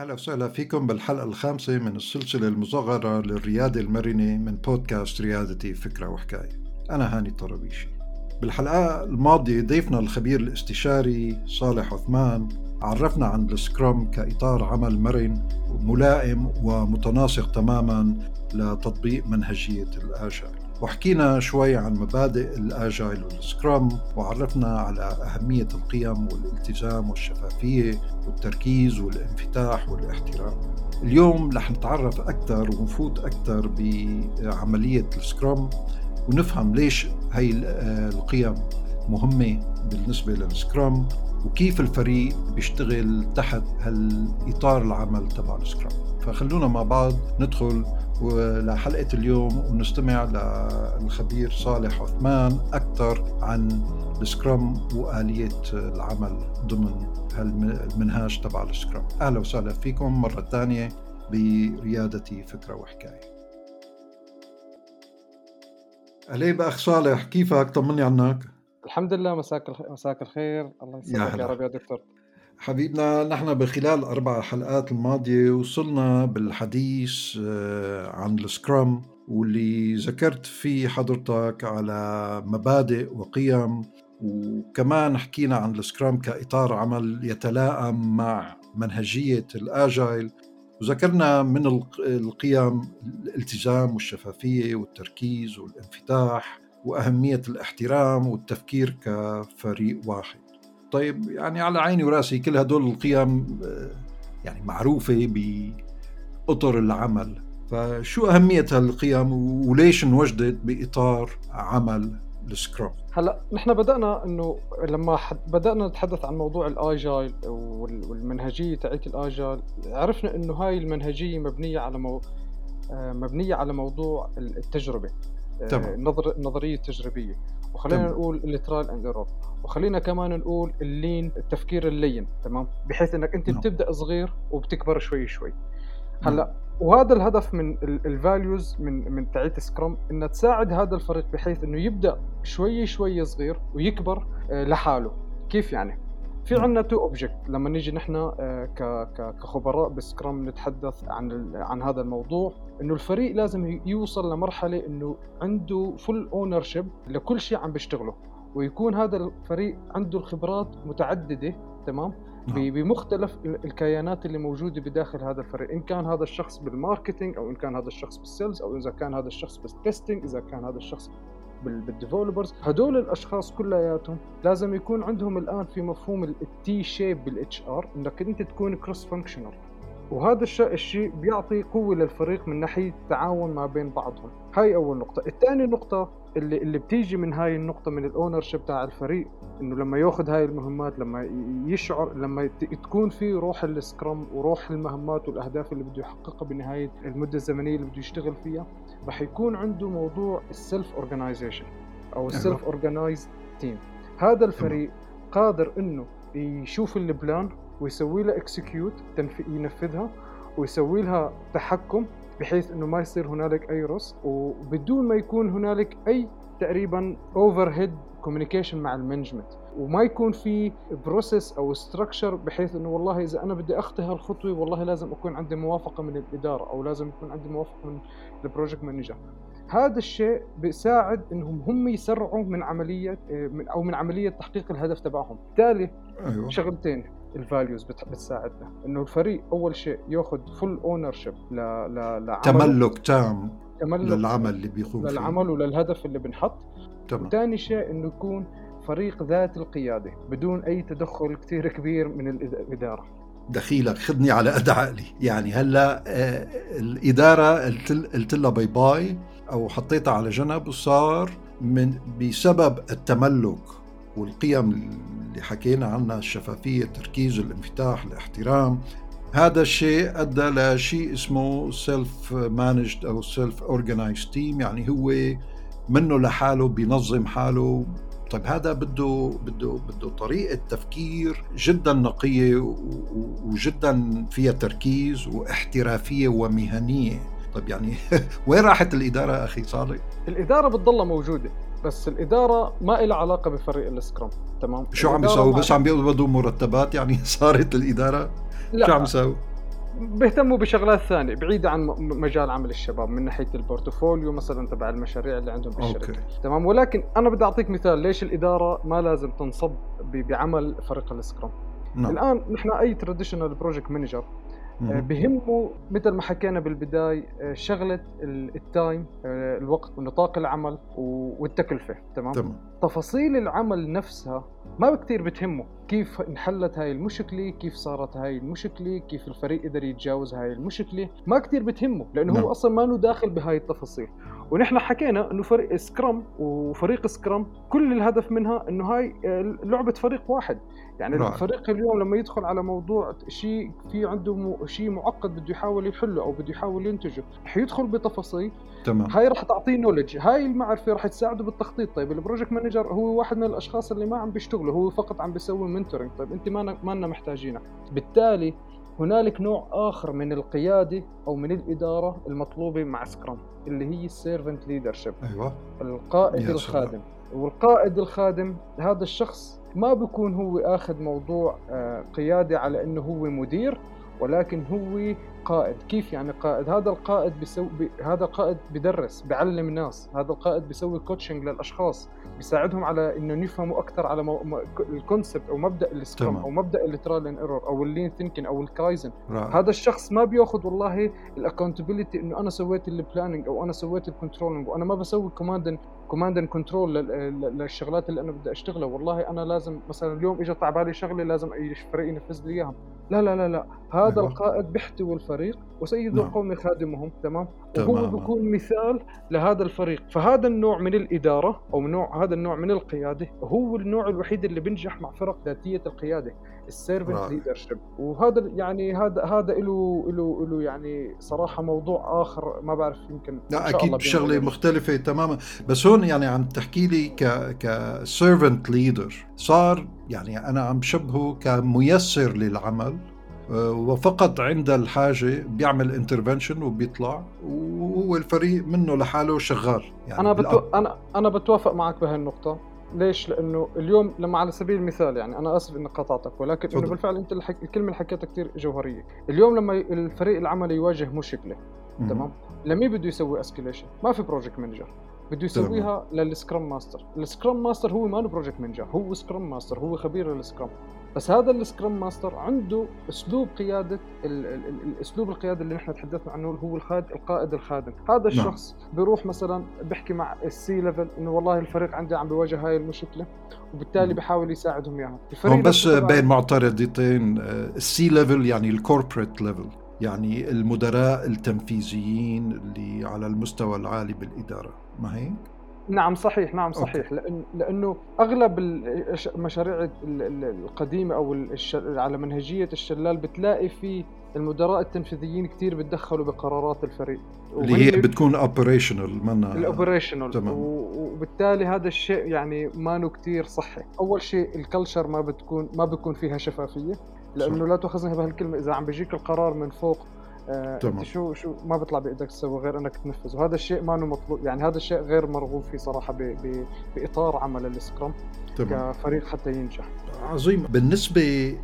أهلا وسهلا فيكم بالحلقة الخامسة من السلسلة المصغرة للريادة المرنة من بودكاست ريادتي فكرة وحكاية. أنا هاني طرابيشي. بالحلقة الماضية ضيفنا الخبير الاستشاري صالح عثمان عرفنا عن السكرام كإطار عمل مرن ملائم ومتناسق تماما لتطبيق منهجية الآجال وحكينا شوي عن مبادئ الآجايل والسكرام وعرفنا على أهمية القيم والالتزام والشفافية والتركيز والانفتاح والاحترام. اليوم رح نتعرف أكثر ونفوت أكثر بعملية السكرام ونفهم ليش هاي القيم مهمة بالنسبة للسكرام وكيف الفريق بيشتغل تحت هالإطار العمل تبع السكرام. فخلونا مع بعض ندخل لحلقة اليوم ونستمع للخبير صالح عثمان أكثر عن السكرام وآلية العمل ضمن المنهاج تبع السكرام أهلا وسهلا فيكم مرة ثانية بريادتي فكرة وحكاية. أهلين بأخ صالح كيفك؟ طمني عنك. الحمد لله مساك مساك الخير. الله يسلمك يا, يا رب يا دكتور. حبيبنا نحن بخلال أربع حلقات الماضية وصلنا بالحديث آه، عن السكرام واللي ذكرت فيه حضرتك على مبادئ وقيم. وكمان حكينا عن السكرام كإطار عمل يتلائم مع منهجية الآجايل. وذكرنا من القيم الالتزام والشفافية والتركيز والانفتاح وأهمية الاحترام والتفكير كفريق واحد. طيب يعني على عيني وراسي كل هدول القيم آه، يعني معروفة بأطر العمل. فشو أهمية هالقيم وليش انوجدت بإطار عمل ال Scrum هلا نحن بدأنا إنه لما بدأنا نتحدث عن موضوع ال Agile والمنهجية تاعت ال Agile عرفنا إنه هاي المنهجية مبنية على مو... آه، مبنية على موضوع التجربة تمام. آه، نظر نظرية تجريبية. وخلينا تمام. نقول ال trial and error وخلينا كمان نقول ال lean التفكير ال lean تمام بحيث إنك أنت نعم. بتبدأ صغير وبتكبر شوي شوي نعم. هلأ وهذا الهدف من ال values من من تعيت Scrum إنها تساعد هذا الفريق بحيث إنه يبدأ شوي شوي صغير ويكبر آه، لحاله كيف يعني في. عندنا two object لما نيجي نحن آه، كخبراء ب Scrum نتحدث عن عن هذا الموضوع إنه الفريق لازم يوصل لمرحلة إنه عنده full ownership لكل شيء عم بيشتغله ويكون هذا الفريق عنده الخبرات متعددة تمام نعم. بمختلف الكيانات اللي موجودة بداخل هذا الفريق إن كان هذا الشخص بال marketing أو إن كان هذا الشخص بال sales أو إذا كان هذا الشخص بال testing إذا كان هذا الشخص بال developers هدول الأشخاص كلياتهم لازم يكون عندهم الآن في مفهوم ال T-shape بال HR إنك أنت تكون cross-functional وهذا الشيء بيعطي قوة للفريق من ناحية التعاون ما بين بعضهم. هاي أول نقطة. الثاني نقطة اللي اللي بتيجي من هاي النقطة من ال ownership تاع الفريق إنه لما ياخذ هاي المهمات لما يشعر لما تكون في روح ال Scrum وروح المهمات والأهداف اللي بده يحققها بنهاية المدة الزمنية اللي بده يشتغل فيها. راح يكون عنده موضوع ال self-organization أو ال self-organized team هذا الفريق قادر إنه يشوف ال plan ويسوي لها execute ينفذها ويسوي لها تحكم بحيث إنه ما يصير هنالك أي رص وبدون ما يكون هنالك أي تقريبا overhead communication مع ال management. وما يكون في process أو structure بحيث إنه والله إذا أنا بدي اخطي هالخطوه والله لازم أكون عندي موافقة من الإدارة أو لازم يكون عندي موافقة من ال project manager هذا الشيء بيساعد إنهم هم يسرعوا من عملية من أو من عملية تحقيق الهدف تبعهم. بالتالي أيوة. شغلتين ال values بتساعدنا. إنه الفريق أول شيء ياخذ full ownership تملك تام تملك للعمل اللي بيقوم فيه. للعمل وللهدف اللي بنحط. تمام. وثاني شيء إنه يكون فريق ذات القيادة بدون أي تدخل كثير كبير من الإدارة. دخيلك خذني على قد عقلي يعني هلأ آه الإدارة قلت لها bye bye أو حطيتها على جنب وصار من بسبب التملك والقيم اللي حكينا عنها الشفافية التركيز الانفتاح الاحترام. هذا الشيء أدى لشيء اسمه self-managed أو self-organized team يعني هو منه لحاله بينظم حاله طيب هذا بده بده بده طريقة تفكير جدا نقية وجدا فيها تركيز واحترافية ومهنية. طيب يعني وين راحت الإدارة أخي صالح؟ الإدارة بتضلها موجودة بس الإدارة ما لها علاقة بفريق ال Scrum تمام؟ شو عم بيسووا بس عم بيقبضوا مرتبات يعني صارت الإدارة؟ لا. شو عم يسووا؟ بيهتموا بشغلات ثانية بعيدة عن مجال عمل الشباب من ناحية ال portfolio مثلا تبع المشاريع اللي عندهم بالشركة أوكي. تمام؟ ولكن أنا بدي أعطيك مثال ليش الإدارة ما لازم تنصب بعمل فريق ال Scrum؟ نعم. الآن نحن أي traditional project manager. بهمه مثل ما حكينا بالبداية آه، شغلة ال- ال time آه، الوقت ونطاق العمل و- والتكلفة. تمام؟ تمام. تفاصيل العمل نفسها ما كثير بتهمه. كيف انحلت هاي المشكلة كيف صارت هاي المشكلة كيف الفريق قدر يتجاوز هاي المشكلة. ما كثير بتهمه لأنه نعم. هو أصلا ما داخل بهاي التفاصيل. ونحن حكينا أنه فريق سكرام وفريق سكرام كل الهدف منها أنه هاي آه، لعبة فريق واحد. يعني رائع. الفريق اليوم لما يدخل على موضوع شيء في عنده م- شيء معقد بده يحاول يحله أو بده يحاول ينتجه حيدخل بتفاصيل. تمام. هاي راح تعطيه knowledge هاي المعرفة راح تساعده بالتخطيط. طيب ال project manager هو واحد من الأشخاص اللي ما عم بيشتغلوا هو فقط عم بيسوي mentoring طيب أنت ما ما لنا محتاجينك بالتالي هنالك نوع آخر من القيادة أو من الإدارة المطلوبة مع Scrum اللي هي ال servant leadership أيوه. القائد الخادم. والقائد الخادم هذا الشخص ما بيكون هو آخذ موضوع آه، قيادة على إنه هو مدير ولكن هو قائد. كيف يعني قائد؟ هذا القائد بيسوي بي هذا القائد بدرس بيعلم ناس هذا القائد بيسوي coaching للأشخاص بيساعدهم على إنه يفهموا أكثر على مو... م- ال concept أو مبدأ ال Scrum. أو مبدأ ال trial and error أو ال lean thinking أو الكايزن رائع. هذا الشخص ما بياخذ والله ال accountability إنه أنا سويت ال planning أو أنا سويت ال controlling وأنا ما بسوي command command and control للشغلات اللي أنا بدي أشتغلها. والله أنا لازم مثلا اليوم اجى على بالي شغلة لازم اي فريق ينفذ لي اياها لا لا لا لا. هذا أيوة. القائد بيحتوي الفريق وسيد نعم. القوم خادمهم تمام وهو تماما. بيكون مثال لهذا الفريق فهذا النوع من الإدارة أو من نوع هذا النوع من القيادة هو النوع الوحيد اللي بينجح مع فرق ذاتية القيادة ال servant. leadership وهذا يعني هذا هذا له له له يعني صراحة موضوع آخر ما بعرف يمكن لا أكيد شغله. مختلفة تماما بس هون يعني عم تحكي لي ك ك servant leader صار يعني أنا عم بشبهه كميسر للعمل وفقط عند الحاجة بيعمل intervention وبيطلع وهو الفريق منه لحاله شغال يعني أنا بتو... أنا أنا بتوافق معك بهالنقطة ليش؟ لأنه اليوم لما على سبيل المثال يعني أنا آسف إني قطعتك ولكن إنه. بالفعل أنت الحك... الكلمة اللي حكيتها كثير جوهرية، اليوم لما الفريق العملي يواجه مشكلة. تمام؟ لمين بده يسوي escalation؟ ما في project manager بده يسويها لل Scrum Master، ال Scrum Master هو ما project manager، هو Scrum Master، هو خبير ال Scrum بس هذا ال Scrum Master عنده أسلوب قيادة ال... ال... ال... الاسلوب القيادة اللي نحن تحدثنا عنه اللي هو الخاد... القائد الخادم، هذا الشخص بيروح مثلا بيحكي مع ال C level إنه والله الفريق عندي عم بيواجه هاي المشكلة وبالتالي. بحاول يساعدهم إياها هون بس بين معترضتين ال C level يعني ال corporate level يعني المدراء التنفيذيين اللي على المستوى العالي بالإدارة ما هيك؟ نعم صحيح نعم صحيح لأن لأنه أغلب المشاريع ال- ال- القديمة أو. على منهجية الشلال بتلاقي في المدراء التنفيذيين كثير بتدخلوا بقرارات الفريق اللي هي بتكون operational منا ال operational تمام. وبالتالي هذا الشيء يعني ما له كثير صحي أول شيء ال culture ما بتكون ما بيكون فيها شفافية لأنه. لا تؤاخذني بهالكلمة إذا عم بيجيك القرار من فوق تمام. انت شو شو ما بيطلع بإيدك تسوي غير إنك تنفذ. وهذا الشيء ما مطلوب يعني هذا الشيء غير مرغوب فيه صراحة ب ب بإطار عمل ال Scrum تمام. كفريق حتى ينجح. عظيم. بالنسبة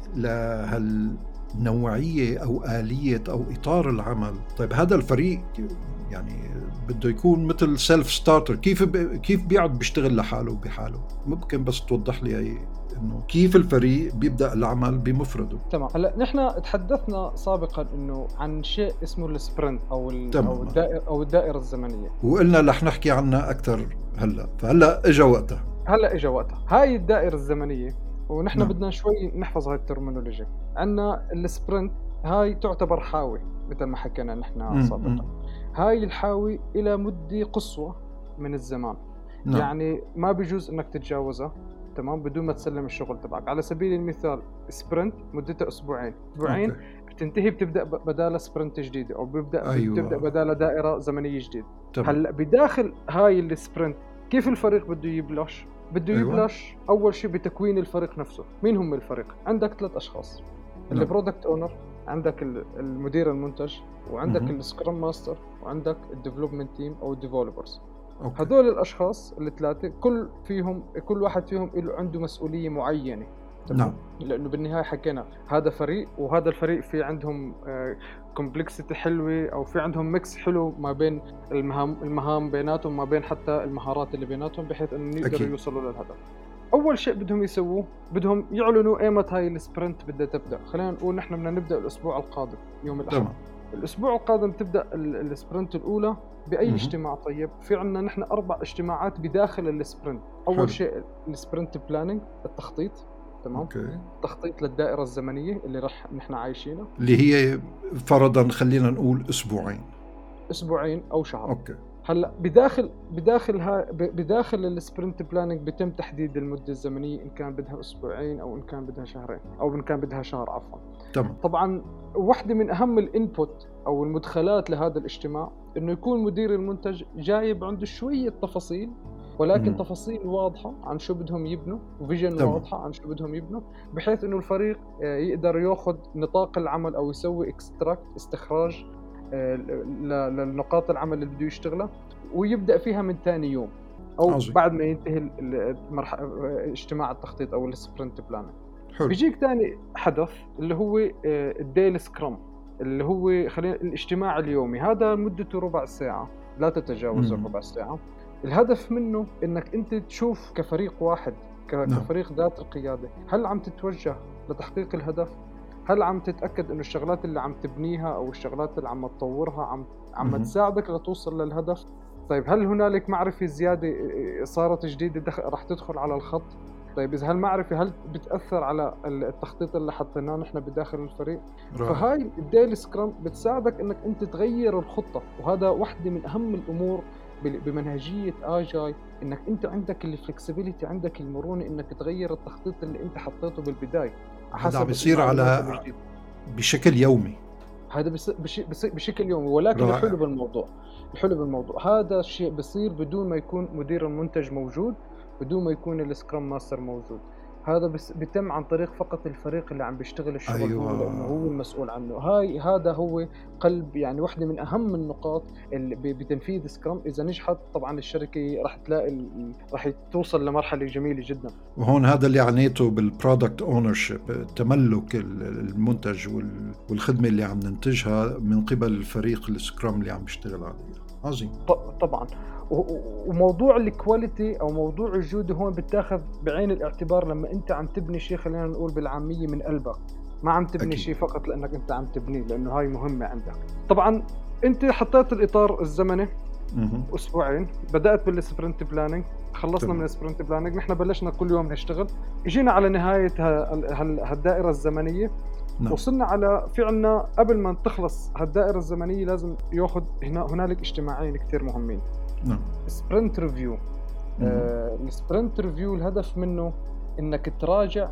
لهالنوعية أو آلية أو إطار العمل. طيب هذا الفريق يعني بده يكون مثل self starter كيف ب... كيف بيقعد بيشتغل لحاله بحاله؟ ممكن بس توضح لي هي إنه كيف الفريق بيبدأ العمل بمفرده. تمام. هلأ نحن تحدثنا سابقا إنه عن شيء اسمه ال sprint أو تمام. أو الدائرة أو الدائرة الزمنية. وقلنا رح نحكي عنها أكثر هلأ. فهلأ اجى وقتها. هلأ اجى وقتها. هاي الدائرة الزمنية ونحن نعم. بدنا شوي نحفظ هاي ال terminology عندنا ال sprint هاي تعتبر حاوي مثل ما حكينا نحن سابقا. هاي الحاوي إلى مدة قصوى من الزمان نعم. يعني ما بيجوز إنك تتجاوزها تمام بدون ما تسلم الشغل تبعك على سبيل المثال sprint مدتها أسبوعين أسبوعين. بتنتهي بتبدأ بدالها sprint جديدة أو بيبدأ أيوة. بتبدأ بدالها دائرة زمنية جديدة. هلأ بداخل هاي ال sprint كيف الفريق بده يبلش؟ بده أيوة. يبلش أول شيء بتكوين الفريق نفسه، مين هم الفريق؟ عندك ثلاث أشخاص نعم. ال product owner، عندك ال- المدير المنتج، وعندك. ال Scrum Master، وعندك ال development team أو ال developers. هذول الأشخاص الثلاثة كل فيهم كل واحد فيهم له عنده مسؤولية معينة نعم. لأنه بالنهاية حكينا هذا فريق وهذا الفريق في عندهم complexity حلوة أو في عندهم mix حلو ما بين المهام المهام بيناتهم ما بين حتى المهارات اللي بيناتهم بحيث إنه يقدروا. يوصلوا للهدف. أول شيء بدهم يسووه بدهم يعلنوا ايمت هاي ال sprint بدها تبدأ. خلينا نقول نحن بدنا نبدأ الأسبوع القادم يوم الأحد. تمام. الأسبوع القادم تبدأ ال- ال sprint الأولى بأي مهم. اجتماع؟ طيب في عندنا نحن أربع اجتماعات بداخل ال sprint أول حلو. شيء ال sprint planning التخطيط. تمام؟ أوكي. تخطيط للدائرة الزمنية اللي راح نحن عايشينها. اللي هي فرضا خلينا نقول أسبوعين. أسبوعين أو شهر. أوكي. هلأ بداخل بداخل ها بداخل ال sprint planning بيتم تحديد المدة الزمنية إن كان بدها أسبوعين أو إن كان بدها شهرين أو إن كان بدها شهر عفوا. تمام. طبعا واحدة من أهم ال input أو المدخلات لهذا الاجتماع إنه يكون مدير المنتج جايب عنده شوية تفاصيل ولكن مم. تفاصيل واضحة عن شو بدهم يبنوا و vision. واضحة عن شو بدهم يبنوا بحيث إنه الفريق آه، يقدر ياخذ نطاق العمل أو يسوي extract استخراج آه، للنقاط العمل اللي بده يشتغلها ويبدأ فيها من ثاني يوم أو عظيم. بعد ما ينتهي المرح- آه، اجتماع التخطيط أو ال sprint planning حلو بيجيك ثاني حدث اللي هو ال daily scrum اللي هو خلينا الاجتماع اليومي هذا مدته ربع ساعة لا تتجاوز. الربع ساعة الهدف منه إنك أنت تشوف كفريق واحد نعم. كفريق ذات القيادة هل عم تتوجه لتحقيق الهدف هل عم تتأكد إنه الشغلات اللي عم تبنيها أو الشغلات اللي عم تطورها عم عم. تساعدك لتوصل للهدف طيب هل هنالك معرفة زيادة صارت جديدة دخ... راح تدخل على الخط طيب إذا هالمعرفه هل بتأثر على التخطيط اللي حطيناه نحن بداخل الفريق رائع. فهاي ال daily scrum بتساعدك إنك أنت تغير الخطة وهذا واحدة من أهم الأمور بمنهجية آجاي إنك أنت عندك ال flexibility عندك المرونة إنك تغير التخطيط اللي أنت حطيته بالبداية هذا عم بيصير على-. بشكل يومي هذا بشكل يومي ولكن رائع. الحلو بالموضوع الحلو بالموضوع هذا الشيء بصير بدون ما يكون مدير المنتج موجود بدون ما يكون ال Scrum Master موجود هذا بس بيتم عن طريق فقط الفريق اللي عم بيشتغل الشغل أيوة. هو لأنه هو المسؤول عنه. هاي هذا هو قلب يعني واحدة من أهم النقاط اللي بتنفيذ Scrum إذا نجحت طبعا الشركة راح تلاقي راح توصل لمرحلة جميلة جدا. وهون هذا اللي عنيته بال product ownership تملك ال- المنتج وال- والخدمة اللي عم ننتجها من قبل الفريق ال Scrum اللي عم بيشتغل عليها. عظيم طبعا وموضوع ال quality أو موضوع الجوده هون بتاخذ بعين الاعتبار لما أنت عم تبني شيء خلينا نقول بالعامية من قلبك ما عم تبني. شيء فقط لأنك أنت عم تبنيه لأنه هاي مهمة عندك طبعا أنت حطيت الإطار الزمني. أسبوعين بدأت بال sprint planning خلصنا تمام. من ال sprint planning نحن بلشنا كل يوم نشتغل إجينا على نهاية ها- هال- هالدائرة الزمنية نعم. وصلنا على في عنا قبل ما تخلص هالدائرة الزمنية لازم ياخذ هنا هنالك اجتماعين كثير مهمين نعم sprint review. آه ال sprint review الهدف منه إنك تراجع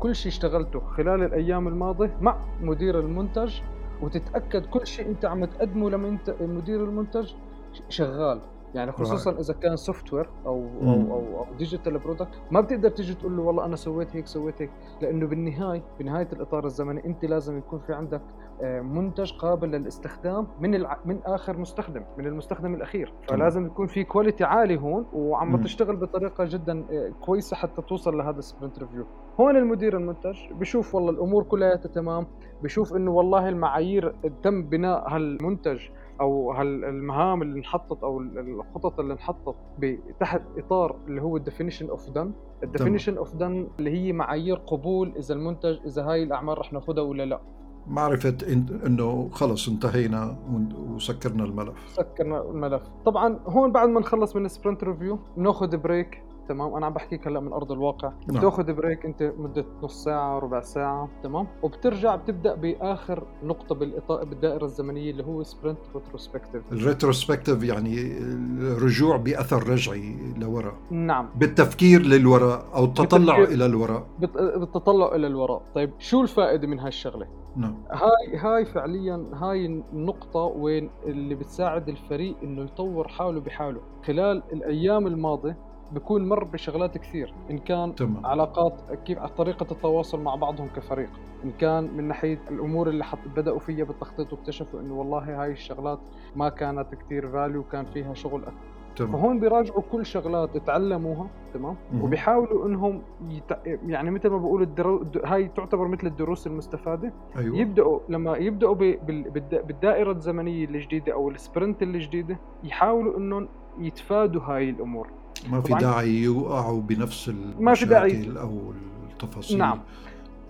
كل شيء اشتغلته خلال الأيام الماضية مع مدير المنتج وتتأكد كل شيء أنت عم تقدمه لما انت مدير المنتج شغال يعني خصوصا. إذا كان software أو. أو أو, أو digital product ما بتقدر تيجي تقول له والله أنا سويت هيك سويت هيك لأنه بالنهايه بنهاية الإطار الزمني أنت لازم يكون في عندك آه، منتج قابل للاستخدام من الع... من آخر مستخدم من المستخدم الأخير. فلازم يكون في quality عالي هون وعم. تشتغل بطريقة جدا آه، كويسة حتى توصل لهذا ال sprint review هون المدير المنتج بشوف والله الأمور كلها تمام بشوف إنه والله المعايير تم بناء هالمنتج أو هالمهام اللي انحطت أو الخطط اللي انحطت تحت إطار اللي هو ال definition of done ال definition of done اللي هي معايير قبول إذا المنتج إذا هاي الأعمال رح ناخذها ولا لا. معرفة إنه خلص انتهينا وسكرنا الملف. سكرنا الملف. طبعا هون بعد ما نخلص من ال sprint review بناخذ break تمام؟ أنا عم بحكيك هلأ من أرض الواقع. نعم. بتاخذ break أنت مدة نص ساعة ربع ساعة تمام؟ وبترجع بتبدأ بآخر نقطة بالإطار بالدائرة الزمنية اللي هو sprint retrospective ال retrospective يعني الرجوع بأثر رجعي لوراء نعم. بالتفكير للوراء أو التطلع بالتفكير. إلى الوراء بت- بالتطلع إلى الوراء طيب شو الفائدة من هالشغله نعم. هاي هاي فعليا هاي النقطة وين اللي بتساعد الفريق إنه يطور حاله بحاله. خلال الأيام الماضية بكون مر بشغلات كثير. إن كان تمام. علاقات كيف طريقة التواصل مع بعضهم كفريق. إن كان من ناحية الأمور اللي حط بدأوا فيها بالتخطيط واكتشفوا إنه والله هاي الشغلات ما كانت كثير value كان فيها شغل تمام. فهون بيراجعوا كل شغلات تعلموها تمام؟ وبيحاولوا إنهم يت... يعني مثل ما بقول الدرو... هاي تعتبر مثل الدروس المستفادة. أيوة. يبداوا لما يبدأوا ب... بال... بالدائرة الزمنية الجديدة أو ال sprint الجديدة يحاولوا إنهم يتفادوا هاي الأمور. ما في داعي يوقعوا بنفس المشاكل ما في داعي. أو التفاصيل. نعم.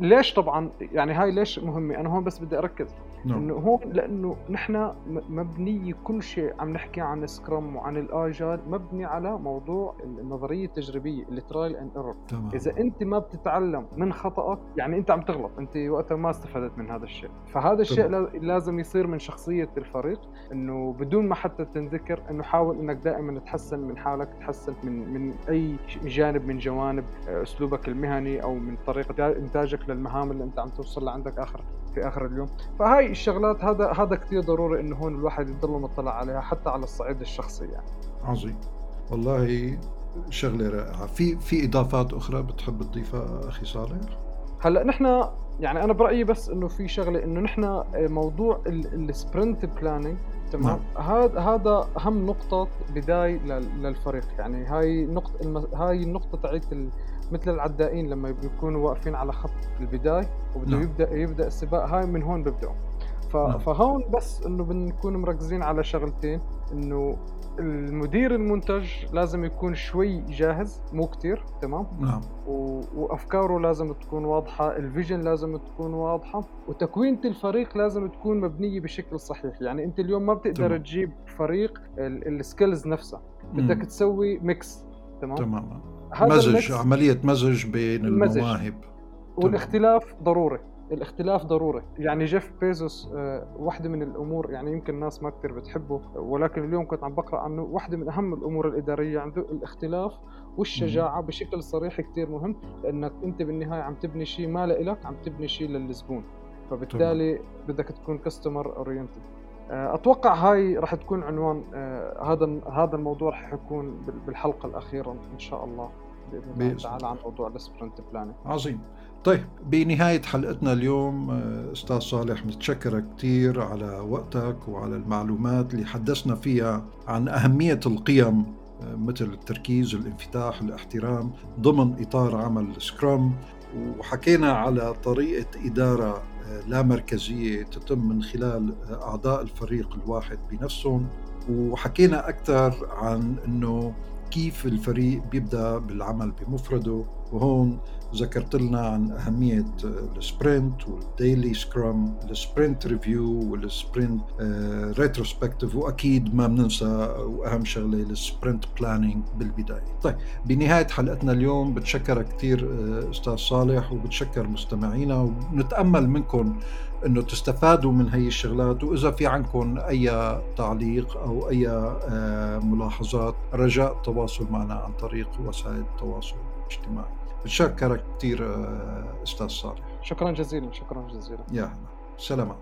ليش طبعا؟ يعني هاي ليش مهمة؟ أنا هون بس بدي أركز. نعم. إنه هون لأنه نحن مبنيه كل شيء عم نحكي عن Scrum وعن ال Agile مبني على موضوع النظرية التجريبية ال trial and error إذا أنت ما بتتعلم من خطأك يعني أنت عم تغلط أنت وقتها ما استفدت من هذا الشيء فهذا الشيء طبعا. لازم يصير من شخصية الفريق إنه بدون ما حتى تنذكر إنه حاول إنك دائما تحسن من حالك تحسن من من أي جانب من جوانب آه، أسلوبك المهني أو من طريقة إنتاجك للمهام اللي أنت عم توصل لعندك آخر في آخر اليوم. فهاي الشغلات هذا هذا كثير ضروري إنه هون الواحد يضل مطلع عليها حتى على الصعيد الشخصي يعني. عظيم. والله شغلة رائعة. في في إضافات أخرى بتحب تضيفها أخي صالح؟ هلأ نحن يعني أنا برأيي بس إنه في شغلة إنه نحن موضوع ال sprint planning تمام؟ نعم. هذا هذا أهم نقطة بداية للفريق. يعني هاي نقطه هاي النقطة تاعت مثل العدائين لما بيكونوا واقفين على خط البداية وبده نعم. يبدا يبدأ السباق هاي من هون بيبدأوا. نعم. فهون بس إنه بنكون مركزين على شغلتين إنه المدير المنتج لازم يكون شوي جاهز مو كتير تمام؟ نعم. و... وأفكاره لازم تكون واضحة ال vision لازم تكون واضحة وتكوينة الفريق لازم تكون مبنية بشكل صحيح. يعني أنت اليوم ما بتقدر تمام. تجيب فريق ال skills نفسها. بدك تسوي mix تمام؟ تمام. مزج عملية مزج بين المواهب. والاختلاف ضروري. الاختلاف ضروري. يعني جيف بيزوس آه، واحدة من الأمور يعني يمكن الناس ما كثير بتحبه ولكن اليوم كنت عم بقرأ عنه واحدة من أهم الأمور الإدارية عنده الاختلاف والشجاعة بشكل صريح كثير مهم لأنك أنت بالنهاية عم تبني شيء ما لإلك عم تبني شيء للزبون. فبالتالي بدك تكون customer oriented أتوقع هاي راح تكون عنوان آه، هذا هذا الموضوع راح يكون بالحلقة الأخيرة إن شاء الله بإذن الله تعالى عن موضوع ال sprint planning عظيم. طيب بنهاية حلقتنا اليوم آه، أستاذ صالح متشكرة كثير على وقتك وعلى المعلومات اللي حدثنا فيها عن أهمية القيم مثل التركيز الانفتاح الاحترام ضمن إطار عمل Scrum وحكينا على طريقة إدارة لا مركزية تتم من خلال أعضاء الفريق الواحد بنفسهم. وحكينا أكثر عن أنه كيف الفريق بيبدأ بالعمل بمفرده. وهون ذكرت لنا عن أهمية السبرنت والديلي سكرام السبرنت ريفيو والسبرنت retrospective وأكيد ما بننسى وأهم شغلة ال sprint planning بالبداية. طيب بنهاية حلقتنا اليوم بتشكرك كثير آه، أستاذ صالح وبتشكر مستمعينا ونتأمل منكم إنه تستفادوا من هي الشغلات وإذا في عندكم أي تعليق أو أي آه، ملاحظات رجاء التواصل معنا عن طريق وسائل التواصل الاجتماعي. بتشكرك كثير آه، أستاذ صالح. شكرا جزيلا شكرا جزيلا. يا سلامات